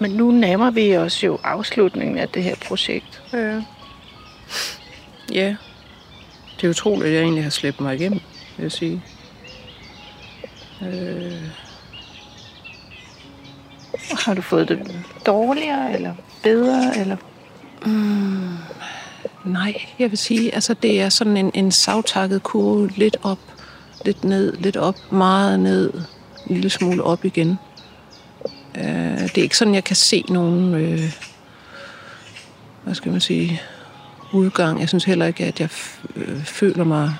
Men nu nærmer vi os jo afslutningen af det her projekt. Ja. Ja. Det er utroligt, at jeg egentlig har slæbt mig igennem, vil jeg sige. Øh, Har du fået det dårligere eller bedre? Eller? nej, jeg vil sige, altså det er sådan en, en savtakket kurve, lidt op, lidt ned, lidt op, meget ned, en lille smule op igen. Øh, det er ikke sådan, jeg kan se nogen, øh, hvad skal man sige, udgang. Jeg synes heller ikke, at jeg f- øh, føler mig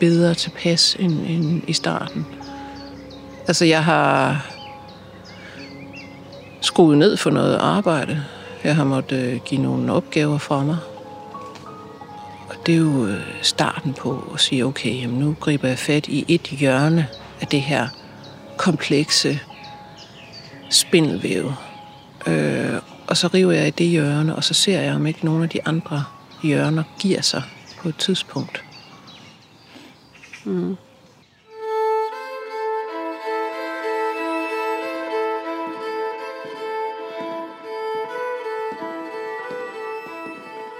bedre tilpas end, end i starten. Altså, jeg har skruet ned for noget arbejde. Jeg har måttet øh, give nogle opgaver fra mig. Og det er jo øh, starten på at sige, okay, jamen nu griber jeg fat i et hjørne af det her komplekse spindelvæv. Øh, og så river jeg i det hjørne, og så ser jeg, om ikke nogen af de andre hjørner giver sig på et tidspunkt.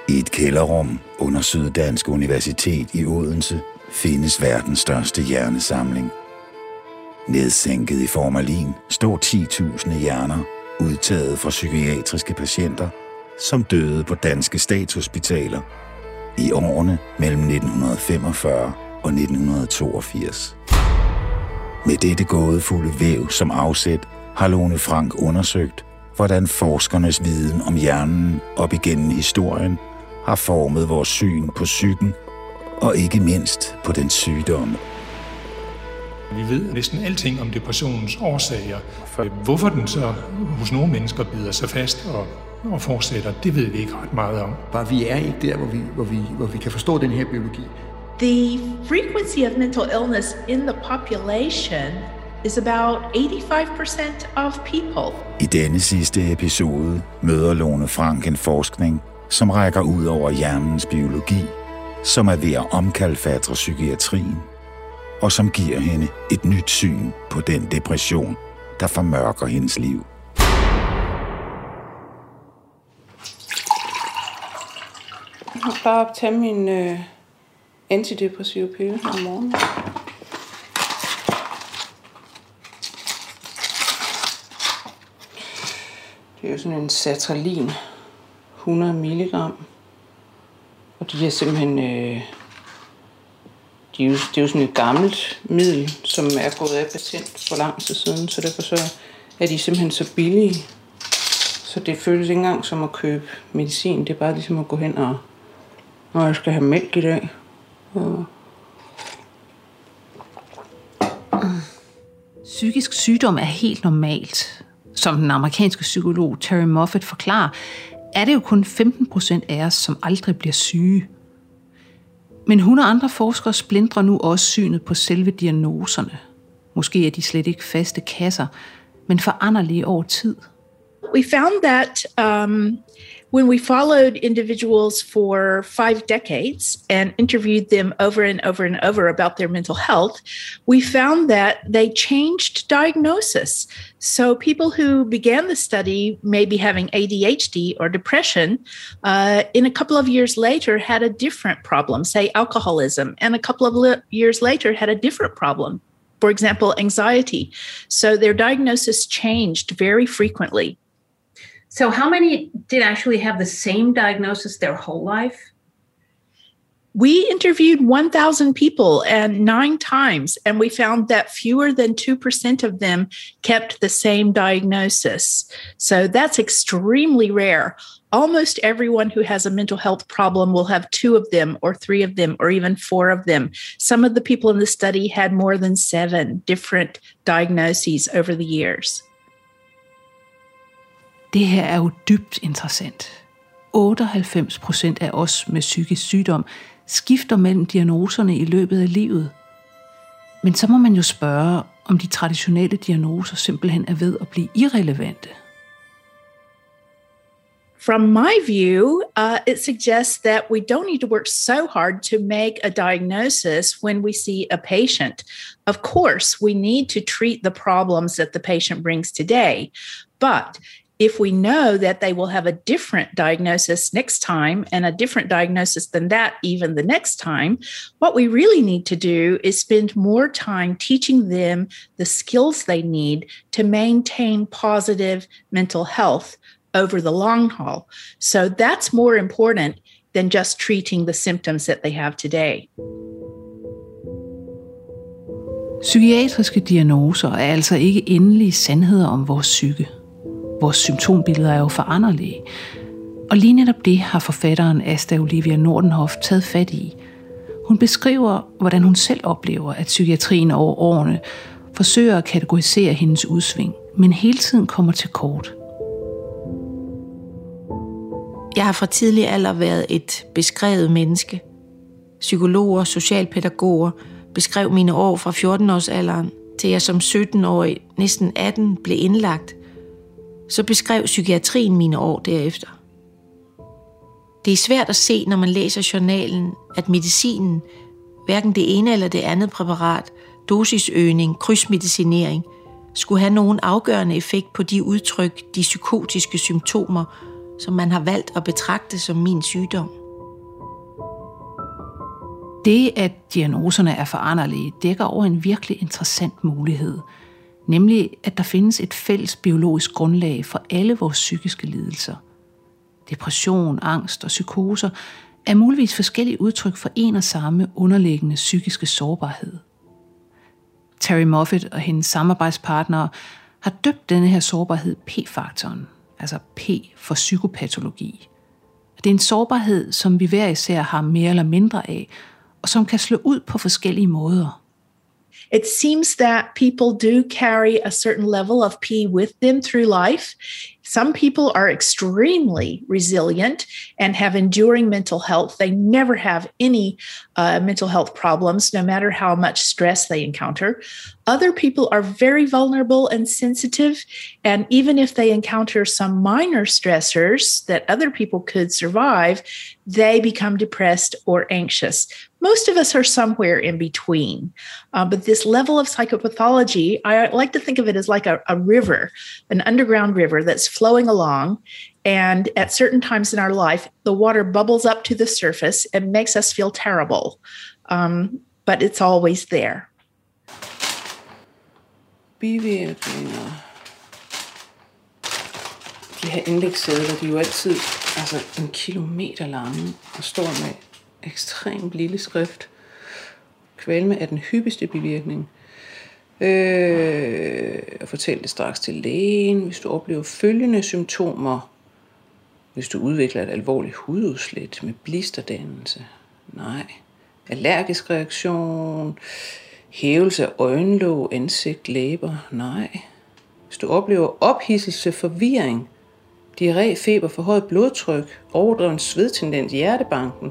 I et kælderrum under Syddansk Universitet i Odense findes verdens største hjernesamling. Nedsænket i formalin står 10.000 hjerner, udtaget fra psykiatriske patienter, som døde på danske statshospitaler i årene mellem 1945 og 1982. Med dette gådefulde væv som afsæt har Lone Frank undersøgt, hvordan forskernes viden om hjernen op igennem historien har formet vores syn på psyken og ikke mindst på den sygdomme. Vi ved næsten alting om depressionens årsager. Hvorfor den så hos nogle mennesker bider sig fast og, og fortsætter, det ved vi ikke ret meget om. Bare vi er ikke der, hvor vi, hvor vi, hvor vi kan forstå den her biologi. The frequency of mental illness in the population is about 85% of people. I denne sidste episode møder Lone Frank en forskning, som rækker ud over hjernens biologi, som er ved at omkalfatre psykiatrien, og som giver hende et nyt syn på den depression, der formørker hendes liv. Jeg har bare tage min øh, antidepressive pille om morgenen. Det er jo sådan en satralin, 100 milligram. Og de er simpelthen... Øh, de er jo, det er jo sådan et gammelt middel, som er gået af patent for lang tid siden, så derfor så er de simpelthen så billige. Så det føles ikke engang som at købe medicin. Det er bare ligesom at gå hen og... Når jeg skal have mælk i dag. Og Psykisk sygdom er helt normalt. Som den amerikanske psykolog Terry Moffat forklarer, er det jo kun 15 procent af os, som aldrig bliver syge. Men hun og andre forskere splindrer nu også synet på selve diagnoserne. Måske er de slet ikke faste kasser, men foranderlige over tid. We found that um, when we followed individuals for five decades and interviewed them over and over and over about their mental health, we found that they changed diagnosis. So, people who began the study maybe having ADHD or depression, uh, in a couple of years later had a different problem, say alcoholism, and a couple of li- years later had a different problem. For example, anxiety. So, their diagnosis changed very frequently. So, how many did actually have the same diagnosis their whole life? We interviewed 1,000 people and nine times, and we found that fewer than 2% of them kept the same diagnosis. So that's extremely rare. Almost everyone who has a mental health problem will have two of them, or three of them, or even four of them. Some of the people in the study had more than seven different diagnoses over the years. Det her er jo dybt interessant. 98 procent af os med psykisk sygdom skifter mellem diagnoserne i løbet af livet. Men så må man jo spørge, om de traditionelle diagnoser simpelthen er ved at blive irrelevante. From my view, uh, it suggests that we don't need to work so hard to make a diagnosis when we see a patient. Of course, we need to treat the problems that the patient brings today, but if we know that they will have a different diagnosis next time and a different diagnosis than that even the next time, what we really need to do is spend more time teaching them the skills they need to maintain positive mental health over the long haul. So that's more important than just treating the symptoms that they have today. Psykiatriske diagnoser er altså ikke endelige sandheder om vores psyke. Vores symptombilleder er jo foranderlige. Og lige netop det har forfatteren Asta Olivia Nordenhoff taget fat i. Hun beskriver, hvordan hun selv oplever, at psykiatrien over årene forsøger at kategorisere hendes udsving, men hele tiden kommer til kort. Jeg har fra tidlig alder været et beskrevet menneske. Psykologer, socialpædagoger beskrev mine år fra 14-årsalderen til jeg som 17-årig, næsten 18, blev indlagt. Så beskrev psykiatrien mine år derefter. Det er svært at se, når man læser journalen, at medicinen, hverken det ene eller det andet præparat, dosisøgning, krydsmedicinering, skulle have nogen afgørende effekt på de udtryk, de psykotiske symptomer, som man har valgt at betragte som min sygdom. Det, at diagnoserne er foranderlige, dækker over en virkelig interessant mulighed, nemlig at der findes et fælles biologisk grundlag for alle vores psykiske lidelser. Depression, angst og psykoser er muligvis forskellige udtryk for en og samme underliggende psykiske sårbarhed. Terry Moffat og hendes samarbejdspartnere har døbt denne her sårbarhed P-faktoren, altså P for psykopatologi. Det er en sårbarhed, som vi hver især har mere eller mindre af, og som kan slå ud på forskellige måder. It seems that people do carry a certain level of P with them through life. Some people are extremely resilient and have enduring mental health. They never have any uh, mental health problems, no matter how much stress they encounter. Other people are very vulnerable and sensitive. And even if they encounter some minor stressors that other people could survive, they become depressed or anxious. Most of us are somewhere in between. Uh, but this level of psychopathology, I like to think of it as like a, a river, an underground river that's flowing along. And at certain times in our life, the water bubbles up to the surface and makes us feel terrible. Um, but it's always there. Bivirkninger. De her indlægssedler, de er jo altid altså en kilometer lange og står med ekstremt lille skrift. Kvalme er den hyppigste bivirkning. Øh, jeg fortæller det straks til lægen. Hvis du oplever følgende symptomer, hvis du udvikler et alvorligt hududslæt med blisterdannelse, nej. Allergisk reaktion, hævelse af øjenlåg, ansigt, læber, nej. Hvis du oplever ophidselse, forvirring, diarré, feber, forhøjet blodtryk, overdreven svedtendens, hjertebanken,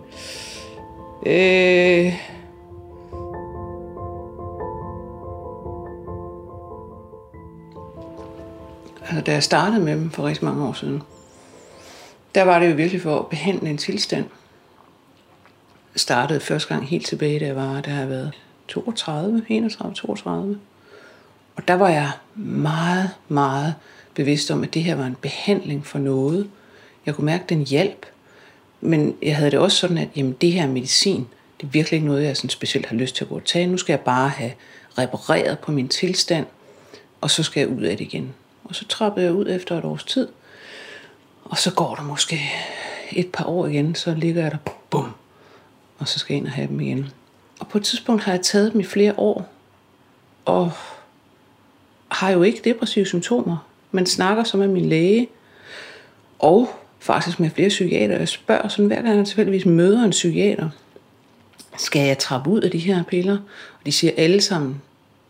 øh, altså, da jeg startede med dem for rigtig mange år siden, der var det jo virkelig for at behandle en tilstand. Jeg startede første gang helt tilbage, da jeg var, der har været 32, 31, 32. Og der var jeg meget, meget bevidst om, at det her var en behandling for noget. Jeg kunne mærke, at den hjælp. Men jeg havde det også sådan, at jamen, det her medicin, det er virkelig ikke noget, jeg sådan specielt har lyst til at gå og tage. Nu skal jeg bare have repareret på min tilstand, og så skal jeg ud af det igen. Og så trappede jeg ud efter et års tid, og så går der måske et par år igen, så ligger jeg der, bum, og så skal jeg ind og have dem igen. Og på et tidspunkt har jeg taget dem i flere år, og har jo ikke depressive symptomer, men snakker så med min læge, og faktisk med flere psykiater. Jeg spørger sådan, hver gang jeg tilfældigvis møder en psykiater, skal jeg trappe ud af de her piller? Og de siger alle sammen,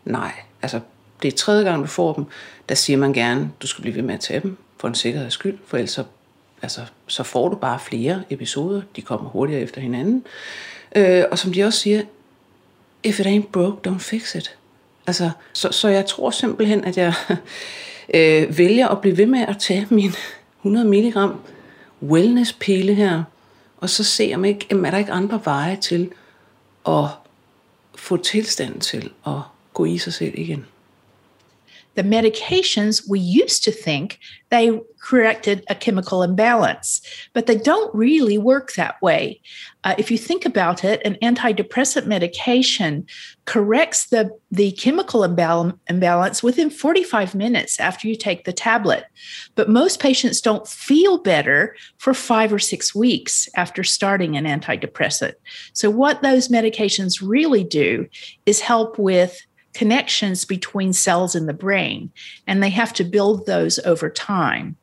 nej. Altså, det er tredje gang, du får dem, der siger man gerne, du skal blive ved med at tage dem, for en sikkerheds skyld, for ellers så, altså, så får du bare flere episoder, de kommer hurtigere efter hinanden. Øh, og som de også siger, if it ain't broke, don't fix it. Altså, så, så jeg tror simpelthen, at jeg øh, vælger at blive ved med at tage min 100 mg wellness-pile her, og så se, om ikke, jamen, er der ikke andre veje til at få tilstand til at gå i sig selv igen. The medications we used to think they corrected a chemical imbalance, but they don't really work that way. Uh, if you think about it, an antidepressant medication corrects the, the chemical imbal- imbalance within 45 minutes after you take the tablet. But most patients don't feel better for five or six weeks after starting an antidepressant. So, what those medications really do is help with connections between cells in the brain, and they have to build those over time.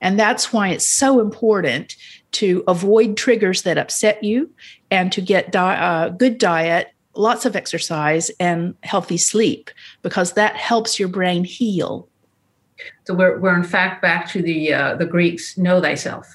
And that's why it's so important to avoid triggers that upset you and to get di- uh, good diet, lots of exercise, and healthy sleep, because that helps your brain heal. So we're, we're in fact back to the uh, the Greeks, know thyself.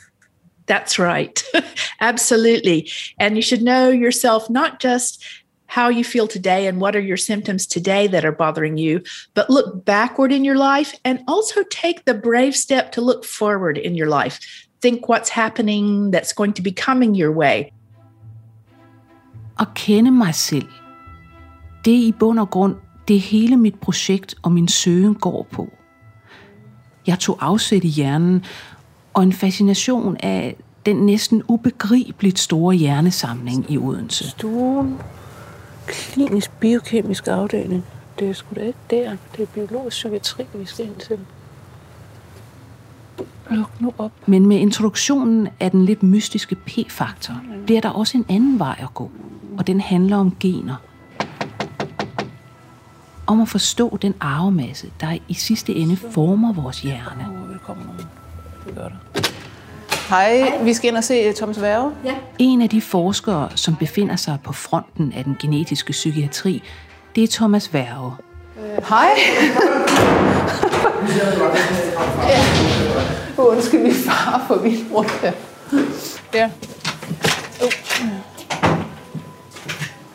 That's right. Absolutely. And you should know yourself not just how you feel today and what are your symptoms today that are bothering you, but look backward in your life and also take the brave step to look forward in your life. Think what's happening that's going to be coming your way. At kende mig selv, det er i bund og grund det hele mit projekt og min søgen går på. Jeg tog afsæt i hjernen og en fascination af den næsten ubegribeligt store hjernesamling i Odense. Stuen, klinisk biokemisk afdeling. Det er sgu da ikke der. Det er biologisk psykiatri, vi skal ind til. Luk nu op. Men med introduktionen af den lidt mystiske P-faktor, bliver der også en anden vej at gå, og den handler om gener. Om at forstå den arvemasse, der i sidste ende former vores hjerne. Velkommen nogen. Det gør det. Hej, vi skal ind og se Thomas Værge. Ja. En af de forskere, som befinder sig på fronten af den genetiske psykiatri, det er Thomas Værge. Hej. ja. Undskyld, vi far for vildt rundt her. Ja. Uh.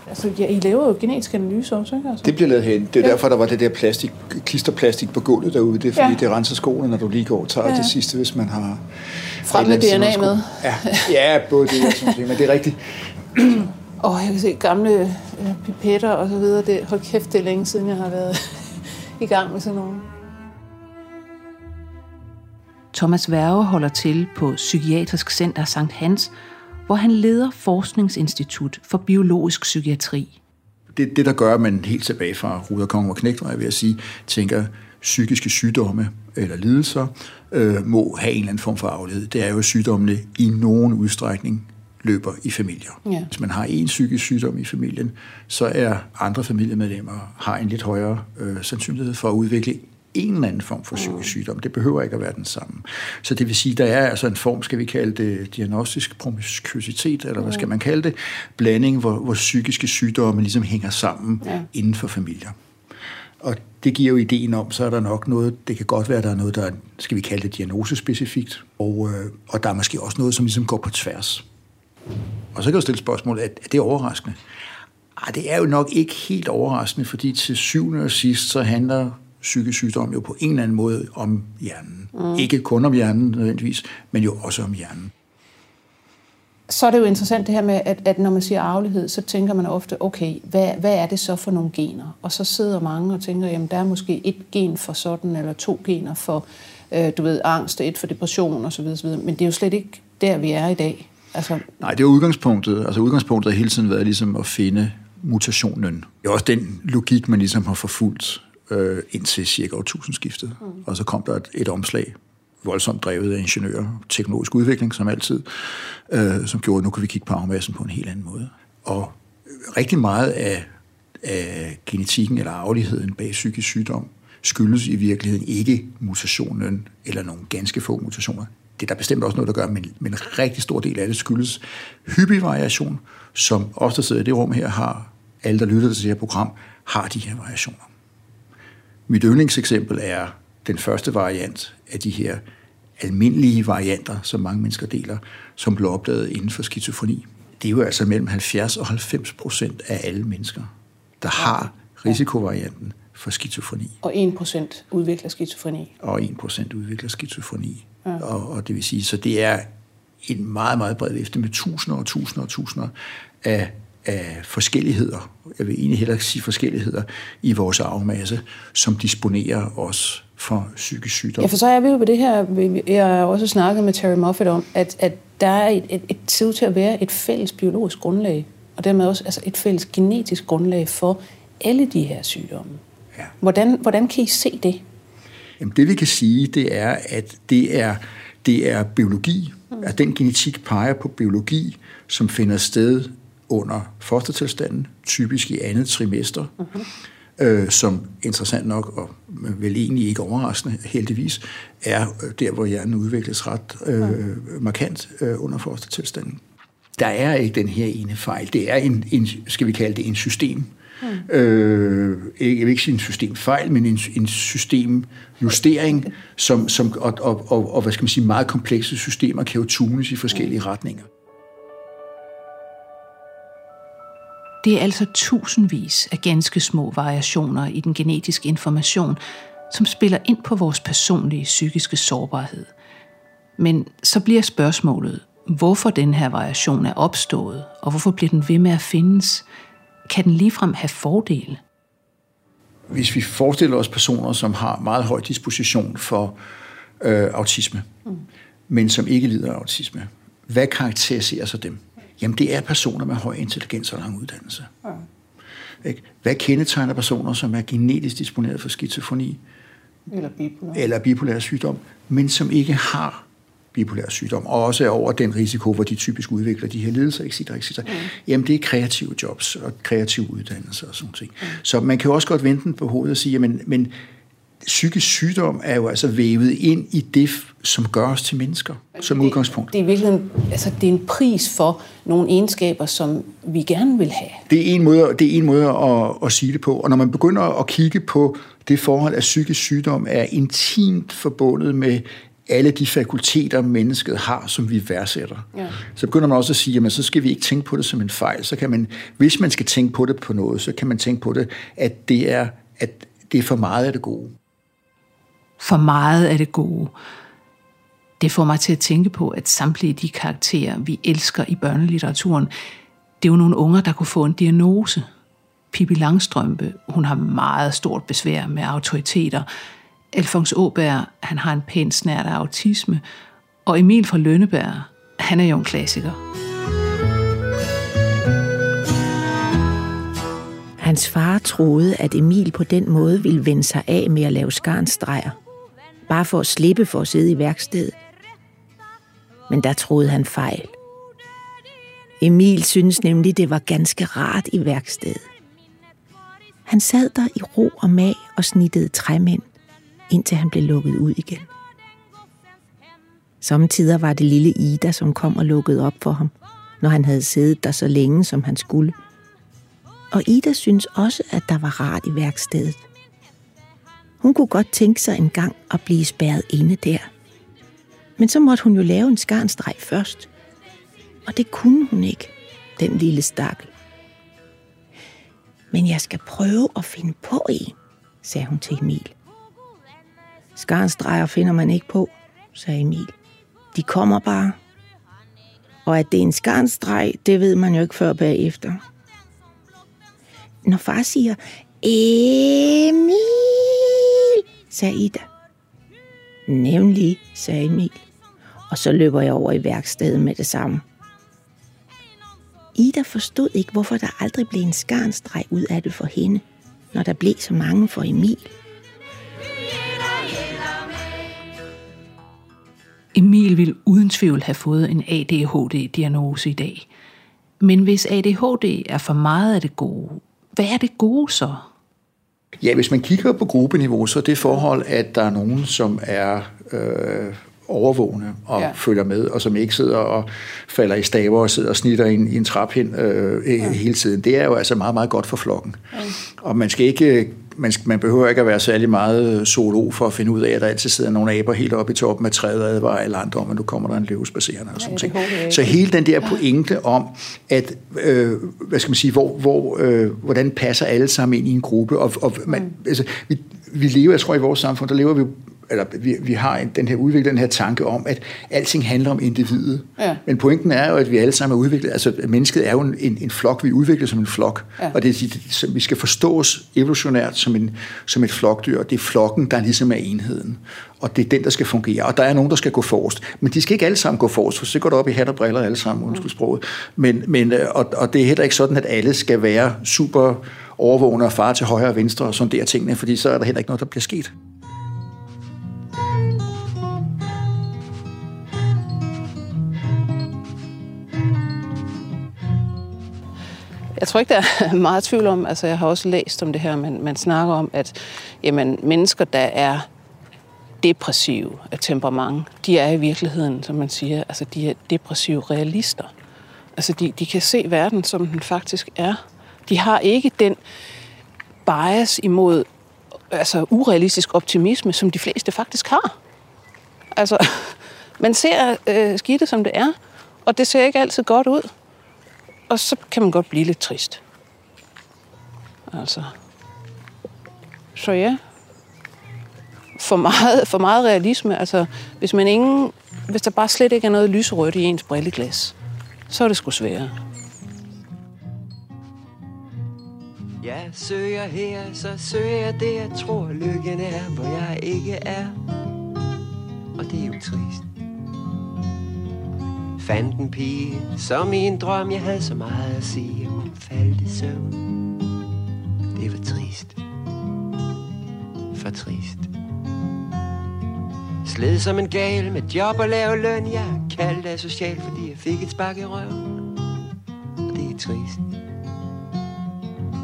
Altså, ja, I laver jo genetisk analyse også, ikke? Altså. Det bliver lavet hen. Det er ja. derfor, der var det der plastik, klisterplastik på gulvet derude. Det er fordi, ja. det renser skoene, når du lige går og tager ja. det sidste, hvis man har... Frem med DNA med. Ja, ja både det og sådan men det er rigtigt. Åh, oh, jeg kan se gamle øh, pipetter og så videre. Det, hold kæft, det er længe siden, jeg har været i gang med sådan nogle. Thomas Værge holder til på Psykiatrisk Center Sankt Hans, hvor han leder Forskningsinstitut for Biologisk Psykiatri. Det, det der gør, at man helt tilbage fra Ruderkongen og Knægt, jeg ved at sige, tænker, psykiske sygdomme eller lidelser øh, må have en eller anden form for afled. Det er jo, at sygdommene i nogen udstrækning løber i familier. Ja. Hvis man har en psykisk sygdom i familien, så er andre familiemedlemmer har en lidt højere øh, sandsynlighed for at udvikle en eller anden form for psykisk sygdom. Det behøver ikke at være den samme. Så det vil sige, der er altså en form, skal vi kalde det diagnostisk promiskuitet, eller hvad skal man kalde det, blanding, hvor, hvor psykiske sygdomme ligesom hænger sammen ja. inden for familier. Og det giver jo ideen om, så er der nok noget, det kan godt være, der er noget, der er, skal vi kalde det diagnosespecifikt, og, øh, og der er måske også noget, som ligesom går på tværs. Og så kan du stille spørgsmålet, er, er det overraskende? Ej, det er jo nok ikke helt overraskende, fordi til syvende og sidst, så handler psykisk sygdom jo på en eller anden måde om hjernen. Mm. Ikke kun om hjernen nødvendigvis, men jo også om hjernen. Så er det jo interessant det her med, at, at når man siger arvelighed, så tænker man ofte, okay, hvad, hvad er det så for nogle gener? Og så sidder mange og tænker, jamen der er måske et gen for sådan, eller to gener for, øh, du ved, angst, et for depression osv. osv. Men det er jo slet ikke der, vi er i dag. Altså... Nej, det er udgangspunktet. Altså udgangspunktet har hele tiden været ligesom at finde mutationen. Det er også den logik, man ligesom har forfulgt øh, indtil cirka årtusindskiftet. Mm. Og så kom der et, et omslag, voldsomt drevet af ingeniører, teknologisk udvikling som altid, øh, som gjorde, at nu kan vi kigge på arvemassen på en helt anden måde. Og rigtig meget af, af genetikken eller arveligheden bag psykisk sygdom skyldes i virkeligheden ikke mutationen eller nogle ganske få mutationer. Det er der bestemt også noget, der gør, men, men en rigtig stor del af det skyldes hyppig variation, som os, der sidder i det rum her, har, alle, der lytter til det her program, har de her variationer. Mit yndlingseksempel er den første variant af de her almindelige varianter, som mange mennesker deler, som blev opdaget inden for skizofreni. Det er jo altså mellem 70 og 90 procent af alle mennesker, der har risikovarianten for skizofreni. Og 1 procent udvikler skizofreni. Og 1 procent udvikler skizofreni. Ja. Og, og det vil sige, så det er en meget, meget bred vifte med tusinder og tusinder og tusinder af af forskelligheder, jeg vil egentlig heller sige forskelligheder, i vores arvemasse, som disponerer os for psykisk sygdom. Ja, for så er vi jo ved det her, jeg har også snakket med Terry Moffat om, at, at der er et, et, et, ud til at være et fælles biologisk grundlag, og dermed også altså et fælles genetisk grundlag for alle de her sygdomme. Ja. Hvordan, hvordan kan I se det? Jamen, det vi kan sige, det er, at det er, det er biologi, mm. at den genetik peger på biologi, som finder sted under fostertilstanden, typisk i andet trimester, mm-hmm. Øh, som interessant nok, og vel egentlig ikke overraskende heldigvis, er der, hvor hjernen udvikles ret øh, markant øh, under fostertilstanden. Der er ikke den her ene fejl. Det er en, en skal vi kalde det, en system. Mm. Øh, jeg vil ikke sige en systemfejl, men en, en systemjustering, som, som, og, og, og, og hvad skal man sige, meget komplekse systemer kan jo tunes i forskellige retninger. Det er altså tusindvis af ganske små variationer i den genetiske information, som spiller ind på vores personlige psykiske sårbarhed. Men så bliver spørgsmålet, hvorfor den her variation er opstået, og hvorfor bliver den ved med at findes? Kan den ligefrem have fordele? Hvis vi forestiller os personer, som har meget høj disposition for øh, autisme, mm. men som ikke lider af autisme, hvad karakteriserer så dem? Jamen, det er personer med høj intelligens og lang uddannelse. Ja. Ikke? Hvad kendetegner personer, som er genetisk disponeret for skizofreni? Eller bipolær. Eller bipolær sygdom, men som ikke har bipolær sygdom, og også er over den risiko, hvor de typisk udvikler de her lidelser, etc. etc. Mm. Jamen, det er kreative jobs og kreative uddannelser og sådan ting. Mm. Så man kan jo også godt vente på hovedet og sige, jamen, men psykisk sygdom er jo altså vævet ind i det, som gør os til mennesker, som det, udgangspunkt. Det er virkelig altså, det er en pris for nogle egenskaber, som vi gerne vil have. Det er en måde, det er en måde at, at sige det på. Og når man begynder at kigge på det forhold, at psykisk sygdom er intimt forbundet med alle de fakulteter, mennesket har, som vi værdsætter. Ja. Så begynder man også at sige, at så skal vi ikke tænke på det som en fejl. Så kan man, hvis man skal tænke på det på noget, så kan man tænke på det, at det er, at det er for meget af det gode. For meget af det gode. Det får mig til at tænke på, at samtlige de karakterer, vi elsker i børnelitteraturen, det er jo nogle unger, der kunne få en diagnose. Pippi Langstrømpe, hun har meget stort besvær med autoriteter. Alfons Åberg, han har en pæn snært af autisme. Og Emil fra Lønneberg, han er jo en klassiker. Hans far troede, at Emil på den måde ville vende sig af med at lave skarnstreger. Bare for at slippe for at sidde i værkstedet. Men der troede han fejl. Emil synes nemlig, det var ganske rart i værkstedet. Han sad der i ro og mag og snittede træmænd, indtil han blev lukket ud igen. Samtidig var det lille Ida, som kom og lukkede op for ham, når han havde siddet der så længe, som han skulle. Og Ida synes også, at der var rart i værkstedet. Hun kunne godt tænke sig en gang at blive spærret inde der. Men så måtte hun jo lave en skarnstreg først. Og det kunne hun ikke, den lille stakkel. Men jeg skal prøve at finde på en, sagde hun til Emil. Skarnstreger finder man ikke på, sagde Emil. De kommer bare. Og at det er en skarnstreg, det ved man jo ikke før bagefter. Når far siger, Emil, sagde Ida. Nemlig, sagde Emil. Og så løber jeg over i værkstedet med det samme. Ida forstod ikke, hvorfor der aldrig blev en skarnstreg ud af det for hende, når der blev så mange for Emil. Emil vil uden tvivl have fået en ADHD-diagnose i dag. Men hvis ADHD er for meget af det gode, hvad er det gode så? Ja, hvis man kigger på gruppeniveau, så er det forhold, at der er nogen, som er øh, overvågne og ja. følger med, og som ikke sidder og falder i staver og sidder og snitter i en, i en trap hen øh, ja. hele tiden. Det er jo altså meget, meget godt for flokken. Ja. Og man skal ikke man, man behøver ikke at være særlig meget zoolog for at finde ud af, at der altid sidder nogle aber helt oppe i toppen af træet og advarer alle andre om, at nu kommer der en løvespacerende og sådan ting. Så hele den der pointe om, at, øh, hvad skal man sige, hvor, hvor, øh, hvordan passer alle sammen ind i en gruppe, og, og man, mm. altså, vi, vi lever, jeg tror i vores samfund, der lever vi eller vi, vi har en, den her udviklet den her tanke om, at alting handler om individet. Ja. Men pointen er jo, at vi alle sammen er udviklet, altså mennesket er jo en, en, en flok, vi er udviklet som en flok, ja. og det, det, vi skal forstås evolutionært som, en, som et flokdyr, og det er flokken, der ligesom er enheden og det er den, der skal fungere. Og der er nogen, der skal gå forrest. Men de skal ikke alle sammen gå forrest, for så går det op i hat og briller alle sammen, undskyld sproget. Men, men, øh, og, og det er heller ikke sådan, at alle skal være super overvågne og far til højre og venstre og sådan der tingene, fordi så er der heller ikke noget, der bliver sket. Jeg tror ikke, der er meget tvivl om, altså jeg har også læst om det her, men man snakker om, at jamen, mennesker, der er depressive af temperament, de er i virkeligheden, som man siger, altså de er depressive realister. Altså de, de kan se verden, som den faktisk er. De har ikke den bias imod altså urealistisk optimisme, som de fleste faktisk har. Altså, man ser øh, skidtet, som det er, og det ser ikke altid godt ud. Og så kan man godt blive lidt trist. Altså. Så ja, for meget, for meget realisme. Altså, hvis, man ingen, hvis der bare slet ikke er noget lyserødt i ens brilleglas, så er det sgu sværere. Jeg søger her, så søger jeg det, jeg tror lykken er, hvor jeg ikke er. Og det er jo trist. Fandt en pige, som i en drøm, jeg havde så meget at sige, hun faldt i søvn. Det var trist. For trist. Sled som en gal med job og lav løn Jeg kaldte af social, fordi jeg fik et spark i røven Og det er trist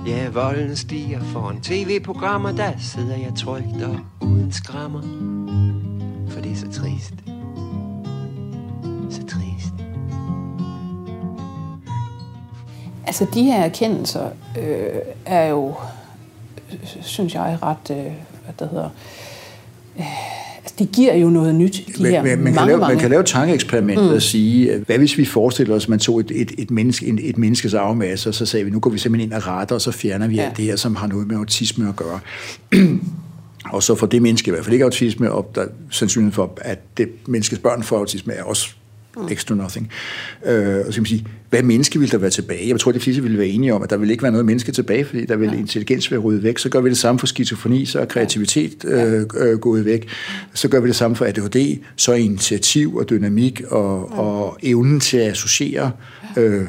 Ja, volden stiger foran tv-programmer Der sidder jeg trygt og uden skrammer For det er så trist Altså, de her erkendelser øh, er jo, synes jeg, ret, øh, hvad det hedder, øh, de giver jo noget nyt, de men, her man, man, mange, kan lave, mange... man kan lave tankeeksperimentet mm. og sige, hvad hvis vi forestiller os, at man tog et, et, et, menneske, et, et menneskes arvemasse, og så sagde vi, nu går vi simpelthen ind og retter, og så fjerner vi ja. alt det her, som har noget med autisme at gøre. og så får det menneske i hvert fald ikke autisme, og der sandsynligheden for, at det menneskes børn får autisme, er også. Next to nothing. Øh, og så kan man sige, hvad menneske vil der være tilbage? Jeg tror, de fleste ville være enige om, at der vil ikke være noget menneske tilbage, fordi der vil ja. intelligens være ryddet væk. Så gør vi det samme for skizofreni, så er kreativitet øh, øh, gået væk. Så gør vi det samme for ADHD, så er initiativ og dynamik og, ja. og evnen til at associere, øh,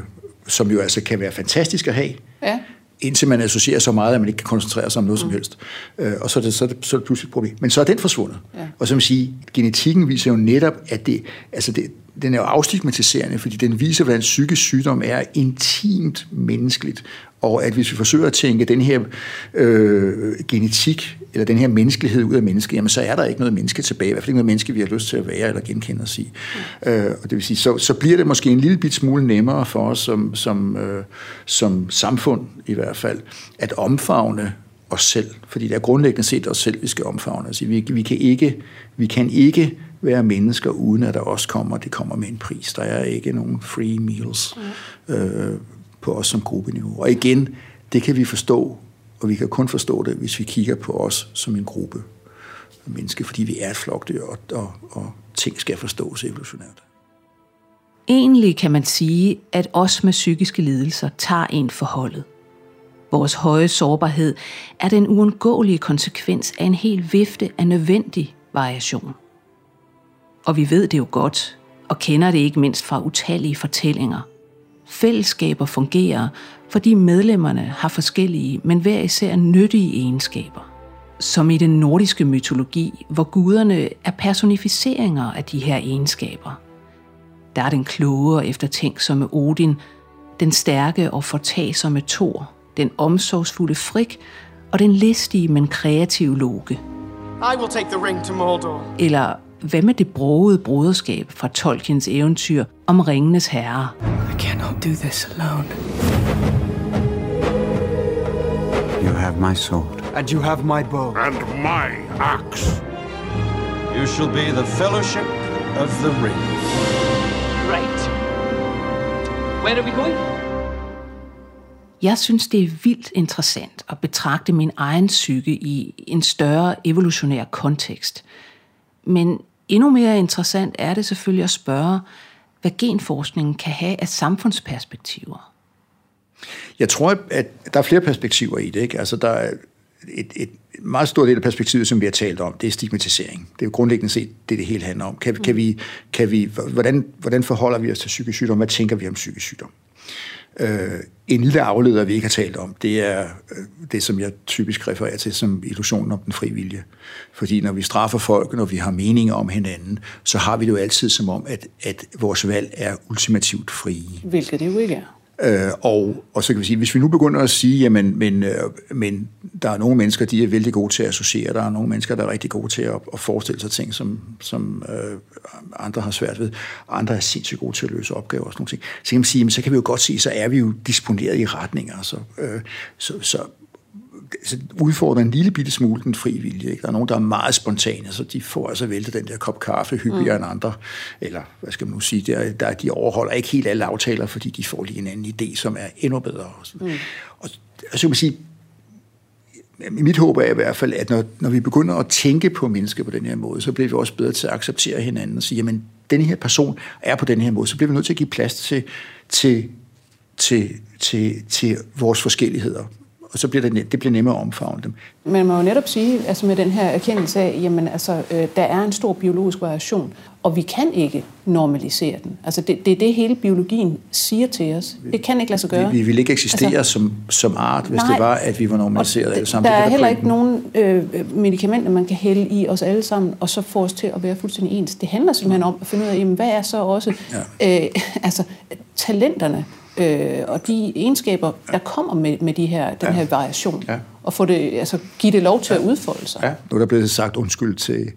som jo altså kan være fantastisk at have. Ja indtil man associerer så meget, at man ikke kan koncentrere sig om noget mm. som helst. Øh, og så er, det, så, er det, så er det pludselig et problem. Men så er den forsvundet. Ja. Og som sige, genetikken viser jo netop, at det, altså det, den er jo afstigmatiserende, fordi den viser, hvordan psykisk sygdom er intimt menneskeligt, og at hvis vi forsøger at tænke den her øh, genetik, eller den her menneskelighed ud af mennesket, jamen så er der ikke noget menneske tilbage, i hvert fald ikke noget menneske, vi har lyst til at være eller genkende os i. Mm. Øh, og det vil sige, så, så bliver det måske en lille bit smule nemmere for os som, som, øh, som samfund i hvert fald, at omfavne os selv, fordi det er grundlæggende set os selv, vi skal omfavne. Altså, vi, vi, kan ikke, vi kan ikke være mennesker, uden at der også kommer, det kommer med en pris. Der er ikke nogen free meals mm. øh, på os som gruppeniveau. Og igen, det kan vi forstå, og vi kan kun forstå det, hvis vi kigger på os som en gruppe mennesker, fordi vi er et flokdyr, og, og, og ting skal forstås evolutionært. Egentlig kan man sige, at os med psykiske lidelser tager en forholdet. Vores høje sårbarhed er den uundgåelige konsekvens af en hel vifte af nødvendig variation. Og vi ved det jo godt, og kender det ikke mindst fra utallige fortællinger. Fællesskaber fungerer, fordi medlemmerne har forskellige, men hver især nyttige egenskaber. Som i den nordiske mytologi, hvor guderne er personificeringer af de her egenskaber. Der er den kloge og eftertænksomme Odin, den stærke og fortagsomme Thor, den omsorgsfulde Frik og den listige, men kreative Loke. I will take the ring to Mordor. Eller hvad med det brogede broderskab fra Tolkiens eventyr om Ringenes Herre? Cannot do this alone. You have my sword. And you have my bow. And my axe. You shall be the fellowship of the ring. Right. Where are we going? Jeg synes, det er vildt interessant at betragte min egen psyke i en større evolutionær kontekst – Men endnu mere interessant er det selvfølgelig at spørge, hvad genforskningen kan have af samfundsperspektiver. Jeg tror, at der er flere perspektiver i det. Ikke? Altså, der er et, et meget stor del af perspektivet, som vi har talt om, det er stigmatisering. Det er jo grundlæggende set det, det hele handler om. Kan, kan vi, kan vi, hvordan, hvordan forholder vi os til psykisk sygdom? Hvad tænker vi om psykisk sygdom? Øh, en lille afleder, vi ikke har talt om, det er øh, det, som jeg typisk refererer til som illusionen om den frivillige. vilje. Fordi når vi straffer folk, når vi har meninger om hinanden, så har vi det jo altid som om, at, at vores valg er ultimativt frie. Hvilket det jo ikke er. Øh, og, og så kan vi sige, hvis vi nu begynder at sige, jamen, men, øh, men der er nogle mennesker, de er vældig gode til at associere, der er nogle mennesker, der er rigtig gode til at, at forestille sig ting, som, som øh, andre har svært ved, andre er sindssygt gode til at løse opgaver og sådan noget. Så kan man sige, jamen, så kan vi jo godt se, så er vi jo disponeret i retninger. Så, øh, så, så altså, udfordrer en lille bitte smule den fri vilje. Ikke? Der er nogen, der er meget spontane, så de får altså væltet den der kop kaffe hyppigere mm. end andre. Eller, hvad skal man nu sige, der, der, de overholder ikke helt alle aftaler, fordi de får lige en anden idé, som er endnu bedre. Mm. Og, og så kan man sige, mit håb er i hvert fald, at når, når vi begynder at tænke på mennesker på den her måde, så bliver vi også bedre til at acceptere hinanden og sige, jamen, den her person er på den her måde, så bliver vi nødt til at give plads til, til, til, til, til vores forskelligheder og så bliver det, det bliver nemmere at omfavne dem. Men man må jo netop sige, altså med den her erkendelse af, jamen altså, øh, der er en stor biologisk variation, og vi kan ikke normalisere den. Altså det, det er det, hele biologien siger til os. Det kan ikke lade sig gøre. Vi, vi vil ikke eksistere altså, som, som art, hvis nej, det var, at vi var normaliseret alle sammen. Der er heller ikke nogen øh, medicamenter, man kan hælde i os alle sammen, og så få os til at være fuldstændig ens. Det handler simpelthen om at finde ud af, jamen, hvad er så også ja. øh, altså, talenterne øh, og de egenskaber, der kommer med, med de her, den ja. her variation. Ja. Og få det, altså, give det lov til ja. at udfolde sig. Ja. Nu er der blevet sagt undskyld til,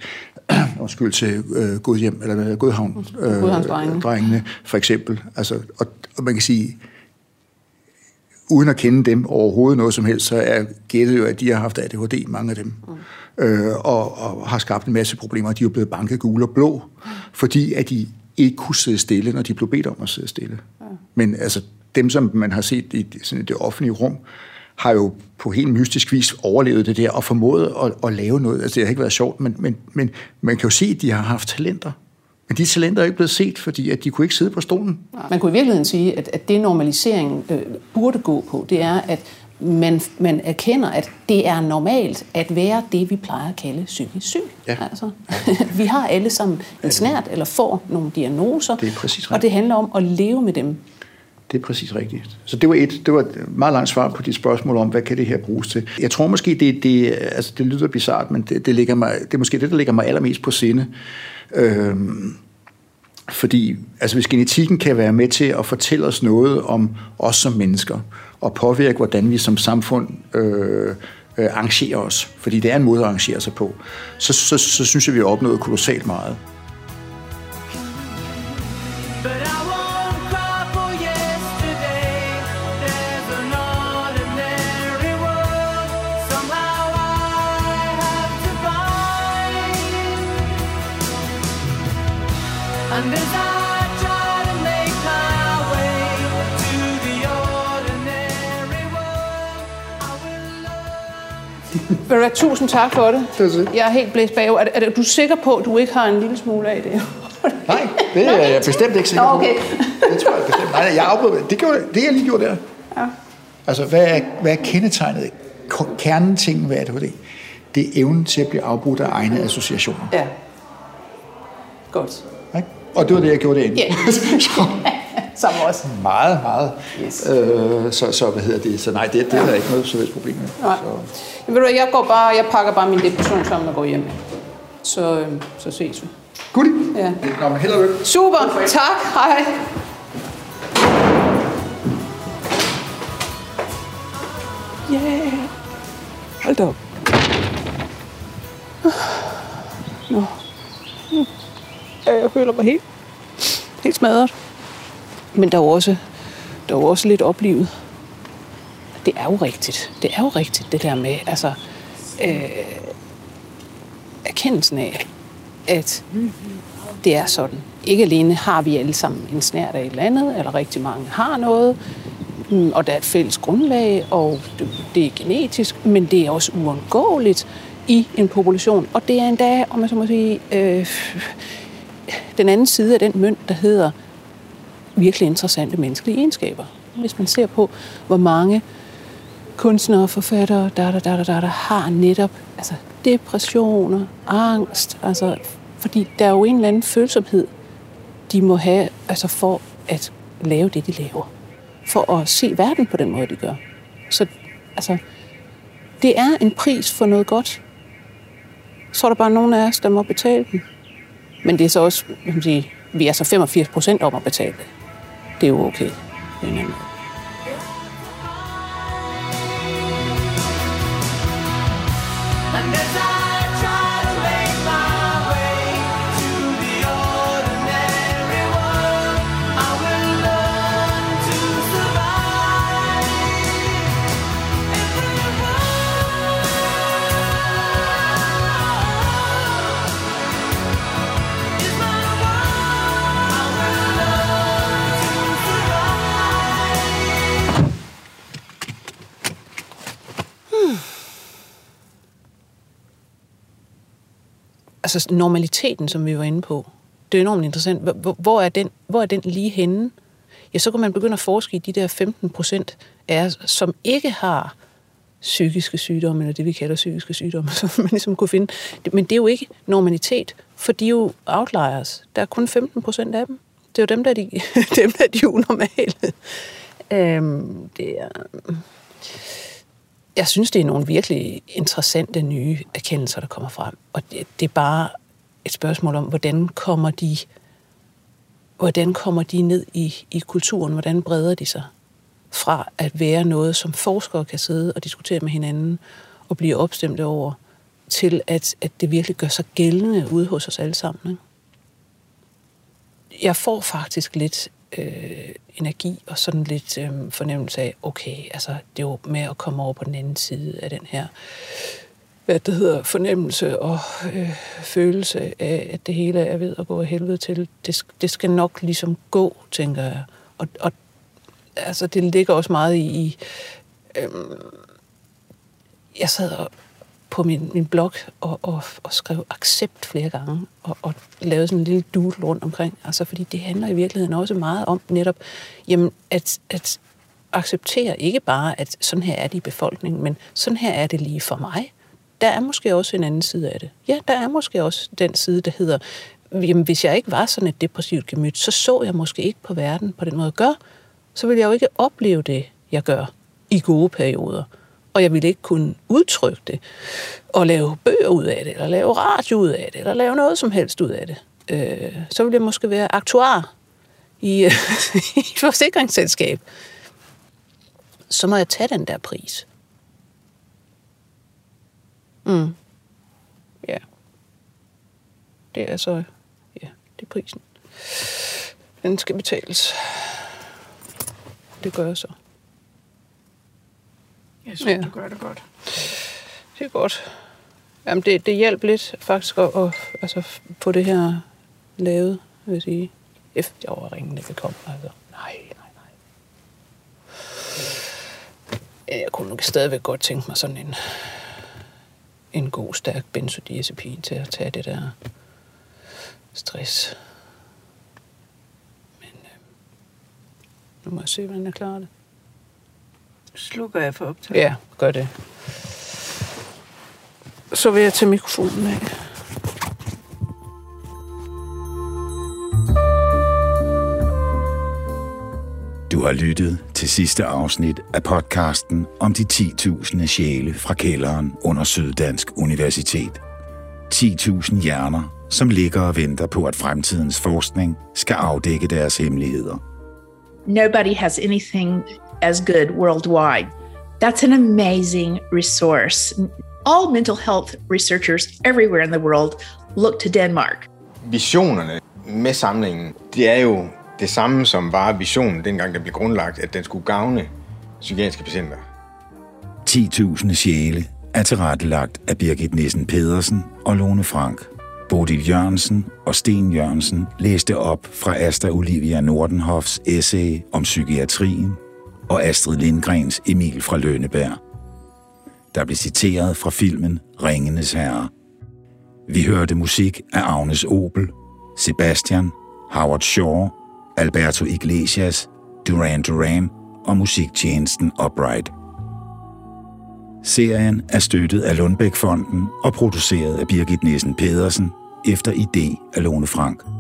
undskyld til øh, Godhjem, eller Godhavn, øh, drengene, for eksempel. Altså, og, og man kan sige, uden at kende dem overhovedet noget som helst, så er gættet jo, at de har haft ADHD, mange af dem, mm. øh, og, og har skabt en masse problemer. De er jo blevet banket gule og blå, mm. fordi at de ikke kunne sidde stille, når de blev bedt om at sidde stille. Ja. Men altså, dem, som man har set i sådan det offentlige rum, har jo på helt mystisk vis overlevet det der og formået at, at lave noget. Altså, det har ikke været sjovt, men, men, men man kan jo se, at de har haft talenter. Men de talenter er ikke blevet set, fordi at de kunne ikke sidde på stolen. Man kunne i virkeligheden sige, at, at det normalisering øh, burde gå på, det er, at man, man erkender, at det er normalt at være det, vi plejer at kalde psykisk syg. Ja. Altså, vi har alle sammen en snært eller får nogle diagnoser, det er præcis og det handler om at leve med dem. Det er præcis rigtigt. Så det var et, det var et meget langt svar på dit spørgsmål om, hvad kan det her bruges til. Jeg tror måske, det, det, altså det lyder bizart, men det, det, ligger mig, det er måske det, der ligger mig allermest på sinde. Øhm, fordi altså hvis genetikken kan være med til at fortælle os noget om os som mennesker, og påvirke, hvordan vi som samfund øh, øh, arrangerer os, fordi det er en måde at arrangere sig på, så, så, så synes jeg, vi har opnået kolossalt meget. Vil du tusind tak for det. det. Jeg er helt blæst bagud. Er, er, er du sikker på, at du ikke har en lille smule af det? Nej, det er jeg bestemt ikke sikker på. Okay. Det tror jeg bestemt. Nej, jeg afbryder. Det, gjorde, det jeg lige gjorde der. Ja. Altså, hvad er, hvad er kendetegnet? Kernen ting hvad er det? Det er evnen til at blive afbrudt af egne associationer. Ja. Godt. Og det var det, jeg gjorde det Som også. Meget, meget. Yes. Øh, så, så, hvad hedder det? Så nej, det, det er ikke noget så problem med. Nej. Så. Men ved du, jeg, går bare, jeg pakker bare min depression sammen og går hjem. Så, øh, så ses vi. Godt. Ja. Nå, men held og lykke. Super. Tak. Hej. Yeah. Hold da op. Nå. Jeg føler mig helt, helt smadret. Men der er jo også, der er jo også lidt oplevet. Det er jo rigtigt. Det er jo rigtigt, det der med, altså, øh, erkendelsen af, at det er sådan. Ikke alene har vi alle sammen en snært af et eller andet, eller rigtig mange har noget, mm, og der er et fælles grundlag, og det er genetisk, men det er også uundgåeligt, i i en population. Og det er endda, om man så må sige, øh, den anden side af den mønt, der hedder virkelig interessante menneskelige egenskaber. Hvis man ser på, hvor mange kunstnere og forfattere, der, der, der, der, der har netop altså depressioner, angst, altså, fordi der er jo en eller anden følsomhed, de må have altså for at lave det, de laver. For at se verden på den måde, de gør. Så altså, det er en pris for noget godt. Så er der bare nogen af os, der må betale den. Men det er så også, kan man sige, vi er så 85 procent om at betale det. Det er jo okay. Det er altså normaliteten, som vi var inde på, det er enormt interessant. Hvor, hvor, er, den, hvor er den lige henne? Ja, så kan man begynde at forske i de der 15 procent af os, som ikke har psykiske sygdomme, eller det vi kalder psykiske sygdomme, som man ligesom kunne finde. Men det er jo ikke normalitet, for de er jo outliers. Der er kun 15 procent af dem. Det er jo dem, der er de, dem, der er de unormale. Øhm, det er jeg synes, det er nogle virkelig interessante nye erkendelser, der kommer frem. Og det, det er bare et spørgsmål om, hvordan kommer de, hvordan kommer de ned i, i kulturen? Hvordan breder de sig fra at være noget, som forskere kan sidde og diskutere med hinanden og blive opstemte over, til at, at det virkelig gør sig gældende ude hos os alle sammen. Ikke? Jeg får faktisk lidt øh, energi og sådan lidt øh, fornemmelse af, okay, altså det er jo med at komme over på den anden side af den her hvad det hedder, fornemmelse og øh, følelse af, at det hele er ved at gå af helvede til. Det, det skal nok ligesom gå, tænker jeg. Og, og altså, det ligger også meget i... i øh, jeg sad og på min, min blog og, og, og skrev accept flere gange og, og lavede sådan en lille doodle rundt omkring. Altså, fordi det handler i virkeligheden også meget om netop jamen, at, at acceptere ikke bare, at sådan her er det i befolkningen, men sådan her er det lige for mig. Der er måske også en anden side af det. Ja, der er måske også den side, der hedder, jamen, hvis jeg ikke var sådan et depressivt gemyt, så så jeg måske ikke på verden på den måde, jeg gør. Så ville jeg jo ikke opleve det, jeg gør i gode perioder og jeg ville ikke kunne udtrykke det, og lave bøger ud af det, eller lave radio ud af det, eller lave noget som helst ud af det. Øh, så ville jeg måske være aktuar i, i forsikringsselskab. Så må jeg tage den der pris. Mm. Ja. Det er så, ja, det er prisen. Den skal betales. Det gør jeg så. Jeg synes, ja. du gør det godt. Det er godt. Jamen, det, det hjælper lidt faktisk at, at altså, få det her lavet, vil jeg sige. Efter jeg var ringen, det kom. Altså, nej, nej, nej. Jeg kunne nok stadigvæk godt tænke mig sådan en, en god, stærk benzodiazepin til at tage det der stress. Men øh, nu må jeg se, hvordan jeg klarer det slukker jeg for optaget. Ja, gør det. Så vil jeg tage mikrofonen af. Du har lyttet til sidste afsnit af podcasten om de 10.000 sjæle fra kælderen under Syddansk Universitet. 10.000 hjerner, som ligger og venter på, at fremtidens forskning skal afdække deres hemmeligheder. Nobody has anything as good worldwide. That's an amazing resource. All mental health researchers everywhere in the world look to Denmark. Visionerne med samlingen, det er jo det samme som var visionen dengang, den blev grundlagt, at den skulle gavne psykiatriske patienter. 10.000 sjæle er tilrettelagt af Birgit Nissen Pedersen og Lone Frank. Bodil Jørgensen og Sten Jørgensen læste op fra Asta Olivia Nordenhoffs essay om psykiatrien og Astrid Lindgrens Emil fra Lønneberg. der blev citeret fra filmen Ringenes Herre. Vi hørte musik af Agnes Opel, Sebastian, Howard Shaw, Alberto Iglesias, Duran Duran og musiktjenesten Upright. Serien er støttet af Lundbækfonden og produceret af Birgit Nissen Pedersen efter idé af Lone Frank.